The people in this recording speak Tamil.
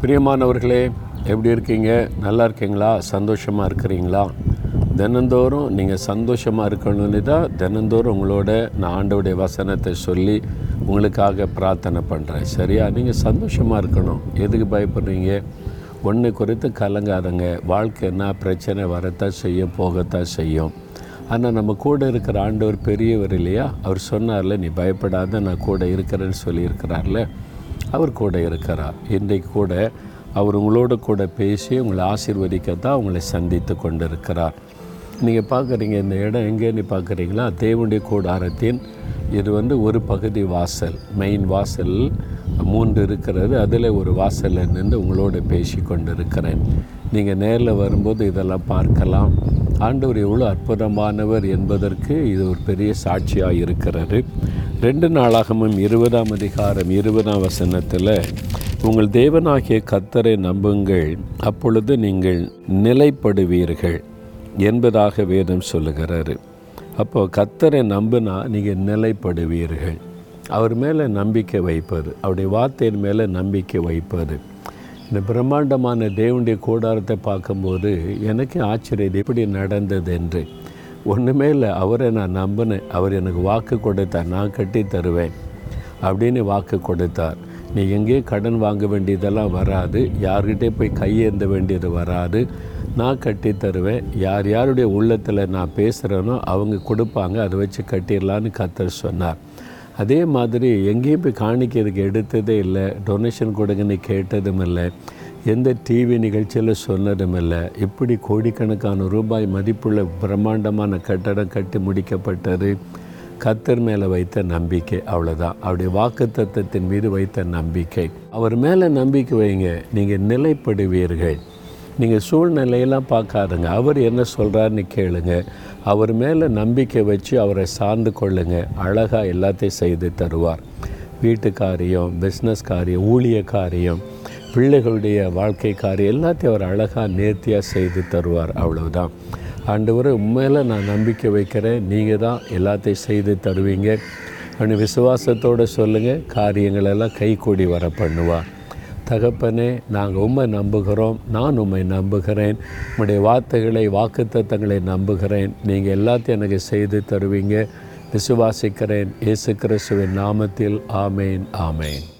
பிரியமானவர்களே எப்படி இருக்கீங்க? நல்லா இருக்கீங்களா? சந்தோஷமாக இருக்கிறீங்களா? தினந்தோறும் நீங்கள் சந்தோஷமாக இருக்கணும்னு தான் தினந்தோறும் உங்களோட நான் ஆண்டோடைய வசனத்தை சொல்லி உங்களுக்காக பிரார்த்தனை பண்ணுறேன் சரியா? நீங்கள் சந்தோஷமாக இருக்கணும். எதுக்கு பயப்படுறீங்க? ஒன்று குறித்து கலங்காதங்க. வாழ்க்கை என்ன பிரச்சனை வரத்தான் செய்யும் போகத்தான் செய்யும். ஆனால் நம்ம கூட இருக்கிற ஆண்டவர் பெரியவர் இல்லையா? அவர் சொன்னார்ல நீ பயப்படாத நான் கூட இருக்கிறேன்னு சொல்லியிருக்கிறார்ல. அவர் கூட இருக்கிறார். இன்றைக்கு கூட அவர் உங்களோட கூட பேசி உங்களை ஆசீர்வதிக்க தான் உங்களை சந்தித்து கொண்டு இருக்கிறார் நீங்கள் பார்க்குறீங்க இந்த இடம் எங்கேன்னு பார்க்குறீங்களா? தேவனுடைய கூடாரத்தின் இது வந்து ஒரு பகுதி வாசல். மெயின் வாசல் மூன்று இருக்கிறது. அதில் ஒரு வாசலில் நின்று உங்களோட பேசி கொண்டு இருக்கிறேன் நீங்கள் நேரில் வரும்போது இதெல்லாம் பார்க்கலாம். ஆண்டவர் எவ்வளோ அற்புதமானவர் என்பதற்கு இது ஒரு பெரிய சாட்சியாக இருக்கிறது. ரெண்டு நாளாகமும் இருபதாம் அதிகாரம் இருபதாம் வசனத்தில் உங்கள் தேவனாகிய கத்தரை நம்புங்கள் அப்பொழுது நீங்கள் நிலைப்படுவீர்கள் என்பதாக வேதம் சொல்லுகிறாரு. அப்போது கத்தரை நம்பினா நீங்கள் நிலைப்படுவீர்கள். அவர் மேலே நம்பிக்கை வைப்பது அவருடைய வார்த்தையின் மேலே நம்பிக்கை வைப்பது இந்த பிரம்மாண்டமான தேவனுடைய கூடாரத்தை பார்க்கும்போது எனக்கு ஆச்சரியம் எப்படி நடந்தது? என்று. ஒன்றுமே இல்லை. அவரை நான் நம்பினேன். அவர் எனக்கு வாக்கு கொடுத்தார். நான் கட்டி தருவேன் அப்படின்னு வாக்கு கொடுத்தார். நீ எங்கேயும் கடன் வாங்க வேண்டியதெல்லாம் வராது. யார்கிட்டே போய் கையேந்த வேண்டியது வராது. நான் கட்டி தருவேன். யார் யாருடைய உள்ளத்தில் நான் பேசுகிறேனோ அவங்க கொடுப்பாங்க. அதை வச்சு கட்டிடலான்னு கத்தர் சொன்னார். அதே மாதிரி எங்கேயும் போய் காணிக்கிறதுக்கு எடுத்ததே இல்லை. டொனேஷன் கொடுங்கன்னு கேட்டதும் இல்லை. எந்த டிவி நிகழ்ச்சியில் சொன்னதும் இல்லை இப்படி கோடிக்கணக்கான ரூபாய் மதிப்புள்ள பிரம்மாண்டமான கட்டடம் கட்டி முடிக்கப்பட்டது. கத்தர் மேலே வைத்த நம்பிக்கை அவ்வளோதான் அவருடைய வாக்கு தத்துவத்தின் மீது வைத்த நம்பிக்கை. அவர் மேலே நம்பிக்கை வைங்க நீங்கள் நிலைப்படுவீர்கள். நீங்கள் சூழ்நிலையெல்லாம் பார்க்காதுங்க. அவர் என்ன சொல்கிறாருன்னு கேளுங்க. அவர் மேலே நம்பிக்கை வச்சு அவரை சார்ந்து கொள்ளுங்க. அழகாக எல்லாத்தையும் செய்து தருவார். வீட்டு காரியம் பிஸ்னஸ் காரியம் ஊழிய காரியம் பிள்ளைகளுடைய வாழ்க்கை காரியம் எல்லாத்தையும் அவர் அழகாக நேர்த்தியாக செய்து தருவார். அவ்வளவுதான். ஆண்டவர் உண்மையில் நான் நம்பிக்கை வைக்கிறேன். நீங்கள் தான் எல்லாத்தையும் செய்து தருவீங்க. அப்படின்னு விசுவாசத்தோடு சொல்லுங்கள் காரியங்களெல்லாம் கைகூடி வர பண்ணுவார். தகப்பனே நாங்கள் உண்மை நம்புகிறோம். நான் உண்மை நம்புகிறேன். உங்களுடைய வார்த்தைகளை வாக்குத்தத்தங்களை நம்புகிறேன். நீங்கள் எல்லாத்தையும் எனக்கு செய்து தருவீங்க. விசுவாசிக்கிறேன். இயேசு கிறிஸ்துவின் நாமத்தில். ஆமேன் ஆமேன்.